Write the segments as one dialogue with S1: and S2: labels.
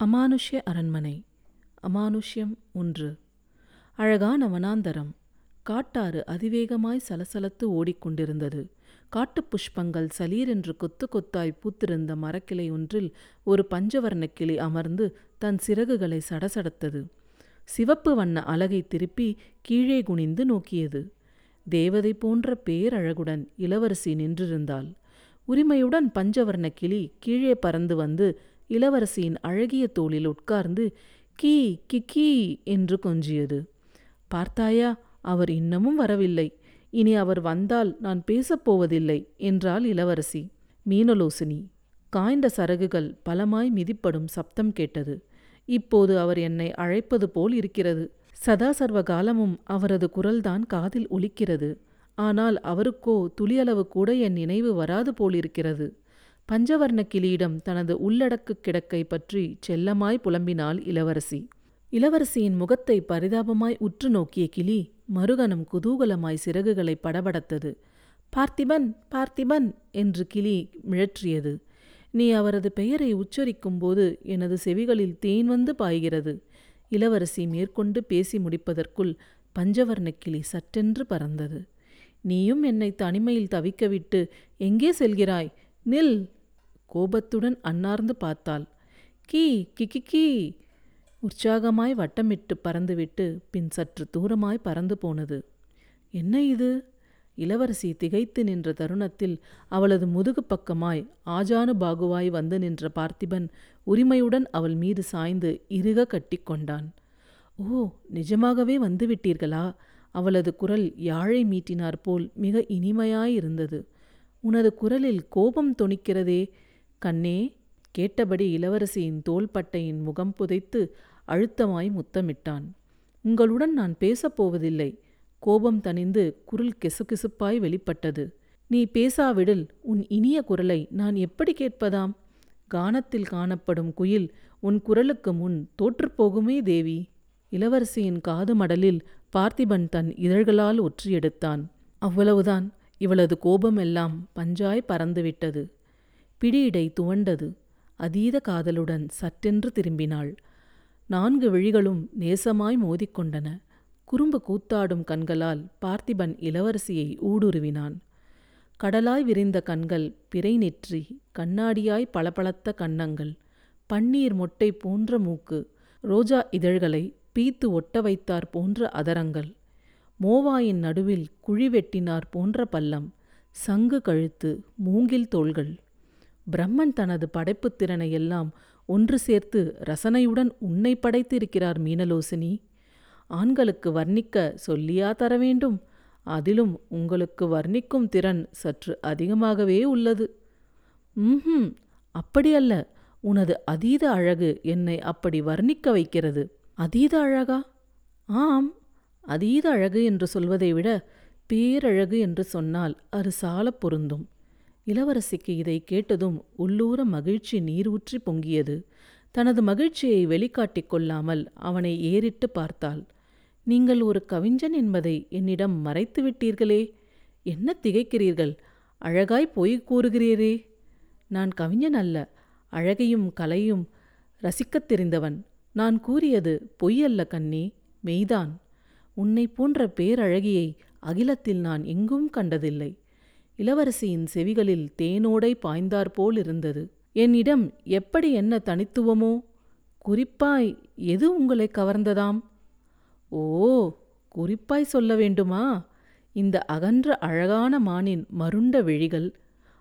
S1: அமானுஷ்ய அரண்மனை அமானுஷ்யம் ஒன்று. அழகான வனாந்தரம் காட்டாறு அதிவேகமாய் சலசலத்து ஓடிக்கொண்டிருந்தது. காட்டுப் புஷ்பங்கள் சலீரென்று கொத்து கொத்தாய் பூத்திருந்த மரக்கிளை ஒன்றில் ஒரு பஞ்சவர்ண கிளி அமர்ந்து தன் சிறகுகளை சடசடத்தது. சிவப்பு வண்ண அலகை திருப்பி கீழே குனிந்து நோக்கியது. தேவதை போன்ற பேரழகுடன் இளவரசி நின்றிருந்தாள். உரிமையுடன் பஞ்சவர்ண கிளி கீழே பறந்து வந்து இளவரசியின் அழகிய தோளில் உட்கார்ந்து கீ கிக்கீ என்று கொஞ்சியது. பார்த்தாயா அவர் இன்னமும் வரவில்லை. இனி அவர் வந்தால் நான் பேசப்போவதில்லை என்றாள் இளவரசி. மீனலோசினி காய்ந்த சரகுகள் பலமாய் மிதிப்படும் சப்தம் கேட்டது. இப்போது அவர் என்னை அழைப்பது போல் இருக்கிறது. சதா சர்வ காலமும் அவரது குரல்தான் காதில் ஒலிக்கிறது. ஆனால் அவருக்கோ துளியளவு கூட என் நினைவு வராது போலிருக்கிறது. பஞ்சவர்ண கிளியிடம் தனது உள்ளடக்கு கிடக்கை பற்றி செல்லமாய் புலம்பினாள் இளவரசி. இளவரசியின் முகத்தை பரிதாபமாய் உற்று நோக்கிய கிளி மறுகணம் குதூகலமாய் சிறகுகளை படபடத்தது. பார்த்திபன் பார்த்திபன் என்று கிளி மிழற்றியது. நீ அவரது பெயரை உச்சரிக்கும்போது எனது செவிகளில் தேன் வந்து பாய்கிறது. இளவரசி மேற்கொண்டு பேசி முடிப்பதற்குள் பஞ்சவர்ண கிளி சற்றென்று பறந்தது. நீயும் என்னை தனிமையில் தவிக்கவிட்டு எங்கே செல்கிறாய்? நில்! கோபத்துடன் அன்னார்ந்து பார்த்தாள். கீ கிக்கி உற்சாகமாய் வட்டமிட்டு பறந்துவிட்டு பின் சற்று தூரமாய் பறந்து போனது. என்ன இது? இளவரசி திகைத்து நின்ற தருணத்தில் அவளது முதுகு பக்கமாய் ஆஜானு பாகுவாய் வந்து நின்ற பார்த்திபன் உரிமையுடன் அவள் மீது சாய்ந்து இறுக கட்டி கொண்டான். ஓ நிஜமாகவே வந்துவிட்டீர்களா? அவளது குரல் யாழை மீட்டினார் போல் மிக இனிமையாயிருந்தது உனது குரலில் கோபம் தொனிக்கிறதே. கண்ணே கேட்டபடி இளவரசியின் தோள்பட்டையின் முகம் புதைத்து அழுத்தமாய் முத்தமிட்டான். உங்களுடன் நான் பேசப்போவதில்லை கோபம் தணிந்து குரல் கெசுகெசுப்பாய் வெளிப்பட்டது. நீ பேசாவிடில் உன் இனிய குரலை நான் எப்படி கேட்பதாம்? கானத்தில் காணப்படும் குயில் உன் குரலுக்கு முன் தோற்றுப்போகுமே தேவி. இளவரசியின் காது மடலில் பார்த்திபன் தன் இதழ்களால் ஒற்றி எடுத்தான் அவ்வளவுதான். இவளது கோபமெல்லாம் பஞ்சாய் பறந்துவிட்டது. பிடியிடை துவண்டது. அதீத காதலுடன் சற்றென்று திரும்பினாள். நான்கு விழிகளும் நேசமாய் மோதிக்கொண்டன. குறும்பு கூத்தாடும் கண்களால் பார்த்திபன் இளவரசியை ஊடுருவினான். கடலாய் விரிந்த கண்கள் பிறை நெற்றி கண்ணாடியாய் பளபளத்த கன்னங்கள் பன்னீர் மொட்டை போன்ற மூக்கு ரோஜா இதழ்களை பீத்து ஒட்ட வைத்தார் போன்ற அதரங்கள் மோவாயின் நடுவில் குழி வெட்டினார் போன்ற பல்லம் சங்கு கழுத்து மூங்கில் தோள்கள். பிரம்மன் தனது படைப்புத் திறனை எல்லாம் ஒன்று சேர்த்து ரசனையுடன் உன்னை படைத்திருக்கிறார் மீனலோசினி. ஆண்களுக்கு வர்ணிக்க சொல்லியா தர வேண்டும் அதிலும் உங்களுக்கு வர்ணிக்கும் திறன் சற்று அதிகமாகவே உள்ளது. ம் அப்படியல்ல உனது அதீத அழகு என்னை அப்படி வர்ணிக்க வைக்கிறது. அதீத அழகா? ஆம் அதீத அழகு என்று சொல்வதை விட பேரழகு என்று சொன்னால் அது சால பொருந்தும். இளவரசிக்கு இதை கேட்டதும் உள்ளூர மகிழ்ச்சி நீரூற்றி பொங்கியது. தனது மகிழ்ச்சியை வெளிக்காட்டிக் கொள்ளாமல் அவனை ஏறிட்டு பார்த்தாள். நீங்கள் ஒரு கவிஞன் என்பதை என்னிடம் மறைத்து விட்டீர்களே? என்ன திகைக்கிறீர்கள்? அழகாய் பொய் கூறுகிறீரே? நான் கவிஞன் அல்ல அழகையும் கலையும் ரசிக்கத் தெரிந்தவன். நான் கூறியது பொய் அல்ல கண்ணி மெய்தான். உன்னை போன்ற பேரழகியை அகிலத்தில் நான் எங்கும் கண்டதில்லை. இளவரசியின் செவிகளில் தேனோடை பாய்ந்தாற்போல் இருந்தது என்னிடம் எப்படி என்ன தனித்துவமோ? குறிப்பாய் எது உங்களை கவர்ந்ததாம்? ஓ குறிப்பாய் சொல்ல வேண்டுமா? இந்த அகன்ற அழகான மானின் மருண்ட விழிகள்.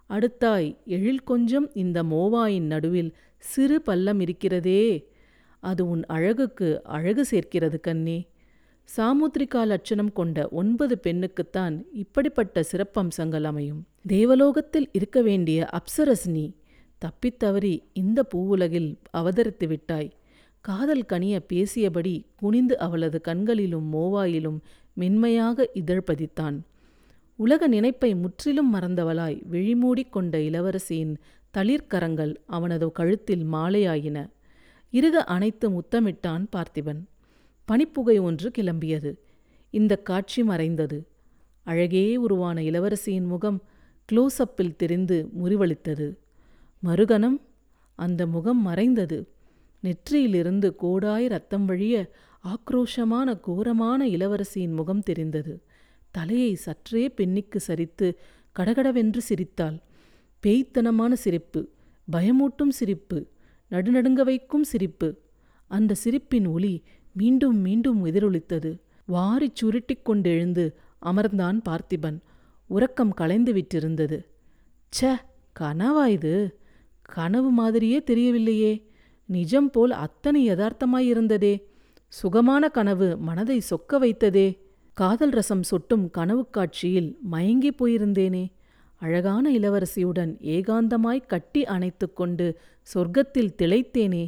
S1: அடுத்தாய் எழில் கொஞ்சம் இந்த மோவாயின் நடுவில் சிறு பள்ளம் இருக்கிறதே. அது உன் அழகுக்கு அழகு சேர்க்கிறது கண்ணே. சாமுத்ரிகா லட்சணம் கொண்ட ஒன்பது பெண்ணுக்குத்தான் இப்படிப்பட்ட சிறப்பம்சங்கள் அமையும். தேவலோகத்தில் இருக்க வேண்டிய அப்சரஸ்னி தப்பித்தவறி இந்த பூவுலகில் அவதரித்து விட்டாய். காதல் கனிய பேசியபடி குனிந்து அவளது கண்களிலும் மோவாயிலும் மென்மையாக இதழ் பதித்தான். உலக நினைப்பை முற்றிலும் மறந்தவளாய் விழிமூடிக் கொண்ட இளவரசியின் தளிர்கரங்கள் அவனது கழுத்தில் மாலையாயின. இருக அனைத்து முத்தமிட்டான் பார்த்திபன். பனிப்புகை ஒன்று கிளம்பியது. இந்த காட்சி மறைந்தது. அழகே உருவான இளவரசியின் முகம் க்ளோஸ்அப்பில் தெரிந்து முறிவளித்தது. மறுகணம் அந்த முகம் மறைந்தது. நெற்றியிலிருந்து கோடாய் ரத்தம் வழிய ஆக்ரோஷமான கோரமான இளவரசியின் முகம் தெரிந்தது. தலையை சற்றே பெண்ணிக்கு சரித்து கடகடவென்று சிரித்தாள். பேய்த்தனமான சிரிப்பு பயமூட்டும் சிரிப்பு நடுநடுங்க வைக்கும் சிரிப்பு. அந்த சிரிப்பின் ஒளி மீண்டும் மீண்டும் எதிரொலித்தது வாரிச் சுருட்டிக் கொண்டெழுந்து அமர்ந்தான் பார்த்திபன். உறக்கம் கலைந்து விட்டிருந்தது. ச்ச கனவா இது? கனவு மாதிரியே தெரியவில்லையே. நிஜம் போல் அத்தனை யதார்த்தமாயிருந்ததே சுகமான கனவு மனதை சொக்க வைத்ததே. காதல் ரசம் சொட்டும் கனவு காட்சியில் மயங்கி போயிருந்தேனே. அழகான இளவரசியுடன் ஏகாந்தமாய் கட்டி அணைத்து கொண்டு சொர்க்கத்தில் திளைத்தேனே.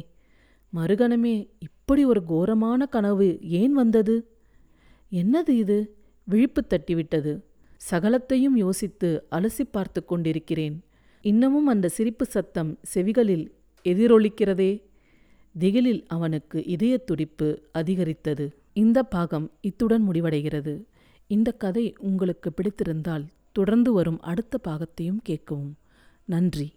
S1: மறுகணமே இப்படி ஒரு கோரமான கனவு ஏன் வந்தது? என்னது இது? விழிப்பு தட்டிவிட்டது. சகலத்தையும் யோசித்து அலசி பார்த்து கொண்டிருக்கிறேன். இன்னமும் அந்த சிரிப்பு சத்தம் செவிகளில் எதிரொலிக்கிறதே? திகிலில் அவனுக்கு இதய துடிப்பு அதிகரித்தது. இந்த பாகம் இத்துடன் முடிவடைகிறது. இந்த கதை உங்களுக்கு பிடித்திருந்தால் தொடர்ந்து வரும் அடுத்த பாகத்தையும் கேட்கவும். நன்றி.